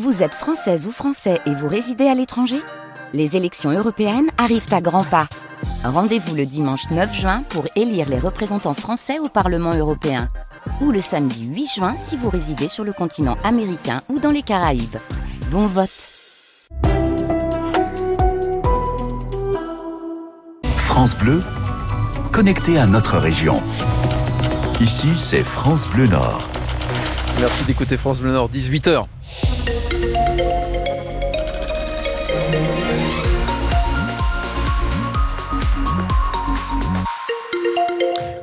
Vous êtes française ou français et vous résidez à l'étranger? Les élections européennes arrivent à grands pas. Rendez-vous le dimanche 9 juin pour élire les représentants français au Parlement européen. Ou le samedi 8 juin si vous résidez sur le continent américain ou dans les Caraïbes. Bon vote France Bleu, connecté à notre région. Ici, c'est France Bleu Nord. Merci d'écouter France Bleu Nord, 18h.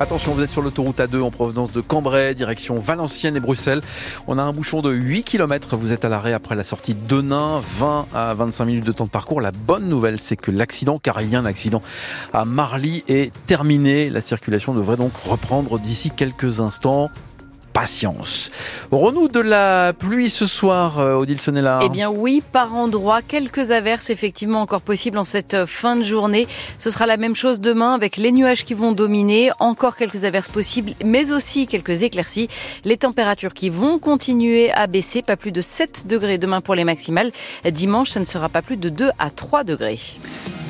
Attention, vous êtes sur l'autoroute A2 en provenance de Cambrai, direction Valenciennes et Bruxelles. On a un bouchon de 8 km. Vous êtes à l'arrêt après la sortie de Nain, 20 à 25 minutes de temps de parcours. La bonne nouvelle, c'est que l'accident, car il y a un accident à Marly, est terminé. La circulation devrait donc reprendre d'ici quelques instants patience. Renou de la pluie ce soir, euh, Odile Sonnella Eh bien oui, par endroits, quelques averses effectivement encore possibles en cette fin de journée. Ce sera la même chose demain avec les nuages qui vont dominer, encore quelques averses possibles, mais aussi quelques éclaircies. Les températures qui vont continuer à baisser, pas plus de 7 degrés demain pour les maximales. Dimanche, ça ne sera pas plus de 2 à 3 degrés.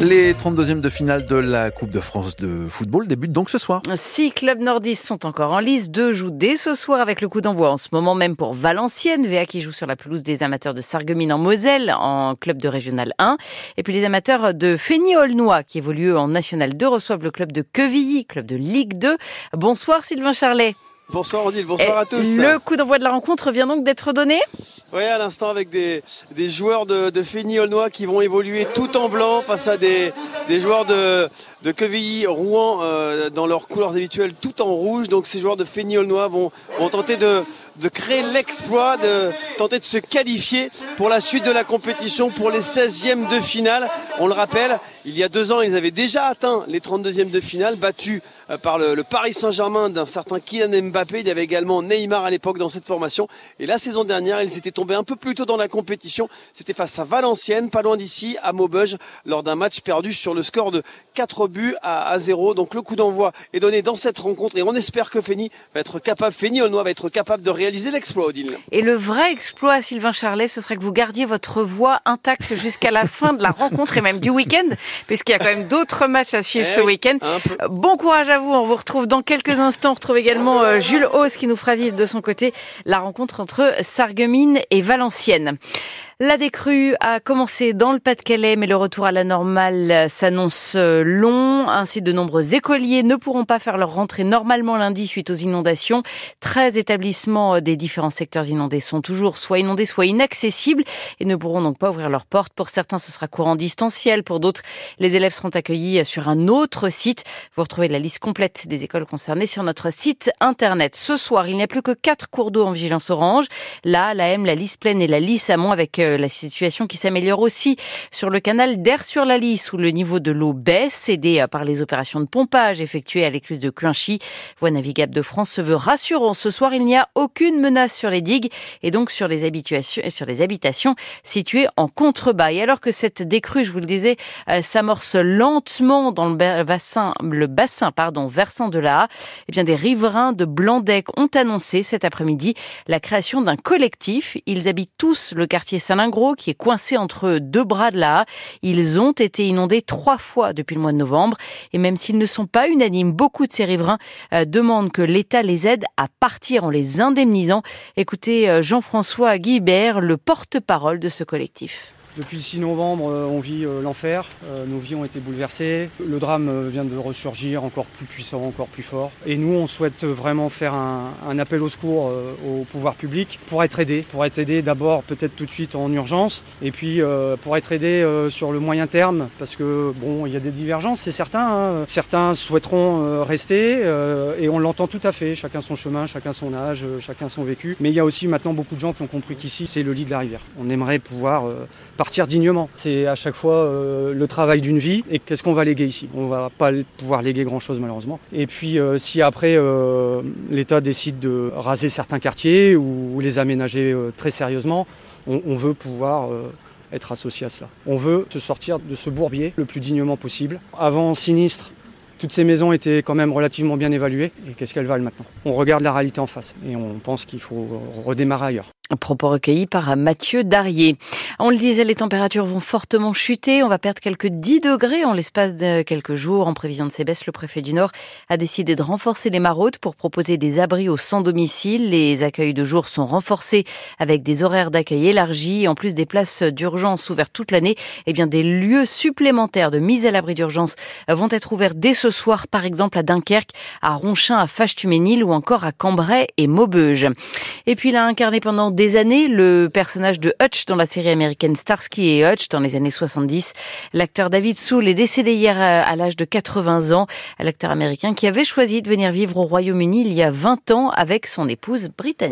Les 32e de finale de la Coupe de France de football débutent donc ce soir. Six clubs nordistes sont encore en lice. Deux jouent dès ce soir avec le coup d'envoi en ce moment même pour Valenciennes. VA qui joue sur la pelouse des amateurs de Sarreguemines en Moselle en club de Régional 1. Et puis les amateurs de Fény-Aulnois qui évoluent en National 2 reçoivent le club de Quevilly, club de Ligue 2. Bonsoir Sylvain Charlet. Bonsoir Odile, bonsoir à tous. Le coup d'envoi de la rencontre vient donc d'être donné Oui, à l'instant avec des, des joueurs de, de Fény-Aulnois qui vont évoluer tout en blanc face à des, des joueurs de, de Quevilly, Rouen euh, dans leurs couleurs habituelles tout en rouge. Donc ces joueurs de Fény-Aulnois vont, vont tenter de, de créer l'exploit, de tenter de se qualifier pour la suite de la compétition pour les 16e de finale. On le rappelle, il y a deux ans, ils avaient déjà atteint les 32e de finale, battus euh, par le, Paris Saint-Germain d'un certain Kylian Mbappé. Il y avait également Neymar à l'époque dans cette formation. Et la saison dernière, ils étaient tombés un peu plus tôt dans la compétition. C'était face à Valenciennes, pas loin d'ici, à Maubeuge, lors d'un match perdu sur le score de 4 buts à, 0. Donc le coup d'envoi est donné dans cette rencontre et on espère que Fény va être capable, Aulnois va être capable de réaliser l'exploit, Odile. Et le vrai exploit, Sylvain Charlet, ce serait que vous gardiez votre voix intacte jusqu'à la fin de la rencontre et même du week-end, puisqu'il y a quand même d'autres matchs à suivre Eh ce week-end. Bon courage à vous. On vous retrouve dans quelques instants. On retrouve également euh, Jules Hauss qui nous fera vivre de son côté la rencontre entre Sarreguemines et Valenciennes. La décrue a commencé dans le Pas-de-Calais, mais le retour à la normale s'annonce long. Ainsi, de nombreux écoliers ne pourront pas faire leur rentrée normalement lundi suite aux inondations. 13 établissements des différents secteurs inondés sont toujours soit inondés, soit inaccessibles et ne pourront donc pas ouvrir leurs portes. Pour certains, ce sera courant distanciel. Pour d'autres, les élèves seront accueillis sur un autre site. Vous retrouvez la liste complète des écoles concernées sur notre site internet. Ce soir, il n'y a plus que quatre cours d'eau en vigilance orange. Là, la M, la Lys Plaine et la Lys Amont avec euh, la situation qui s'améliore aussi sur le canal d'Air sur la Lys où le niveau de l'eau baisse, aidé euh, par les opérations de pompage effectuées à l'écluse de Cuinchy. Voie navigable de France se veut rassurant. Ce soir, il n'y a aucune menace sur les digues et donc sur les habitations, sur les habitations situées en contrebas. Et alors que cette décrue, je vous le disais, euh, s'amorce lentement dans le ba- bassin, le bassin, pardon, versant de la eh bien, des riverains de Blandec ont annoncé cet après-midi la création d'un collectif. Ils habitent tous le quartier Qui est coincé entre deux bras de la. Ils ont été inondés trois fois depuis le mois de novembre. Et même s'ils ne sont pas unanimes, beaucoup de ces riverains euh, demandent que l'État les aide à partir en les indemnisant. Écoutez euh, Jean-François Guibert, le porte-parole de ce collectif. Depuis le 6 novembre, euh, on vit euh, l'enfer. Euh, Nos vies ont été bouleversées. Le drame vient de ressurgir encore plus puissant, encore plus fort. Et nous, on souhaite vraiment faire un, appel au secours au pouvoir public pour être aidé. Pour être aidé d'abord peut-être tout de suite en urgence. Et puis pour être aidé sur le moyen terme. Parce que bon, il y a des divergences, c'est certain. hein. Certains souhaiteront rester. et on l'entend tout à fait. Chacun son chemin, chacun son âge, chacun son vécu. Mais il y a aussi maintenant beaucoup de gens qui ont compris qu'ici, c'est le lit de la rivière. On aimerait pouvoir partir dignement. C'est à chaque fois euh, le travail d'une vie. Et qu'est-ce qu'on va léguer ici? On va pas pouvoir léguer grand-chose malheureusement. Et puis euh, si après euh, l'État décide de raser certains quartiers ou, les aménager très sérieusement, on, on veut pouvoir être associé à cela. On veut se sortir de ce bourbier le plus dignement possible. Avant sinistre, toutes ces maisons étaient quand même relativement bien évaluées. Et qu'est-ce qu'elles valent maintenant? On regarde la réalité en face et on pense qu'il faut redémarrer ailleurs. Propos recueillis par Mathieu Darier. On le disait, les températures vont fortement chuter. On va perdre quelques 10 degrés en l'espace de quelques jours. En prévision de ces baisses, le préfet du Nord a décidé de renforcer les maraudes pour proposer des abris aux sans domicile. Les accueils de jour sont renforcés avec des horaires d'accueil élargis. En plus des places d'urgence ouvertes toute l'année, eh bien, des lieux supplémentaires de mise à l'abri d'urgence vont être ouverts dès ce soir, par exemple à Dunkerque, à Ronchin, à Fâche-Tuménil ou encore à Cambrai et Maubeuge. Et puis, il a incarné pendant des années le personnage de Hutch dans la série américaine Starsky et Hutch dans les années 70. L'acteur David Soul est décédé hier à l'âge de 80 ans. L'acteur américain qui avait choisi de venir vivre au Royaume-Uni il y a 20 ans avec son épouse britannique.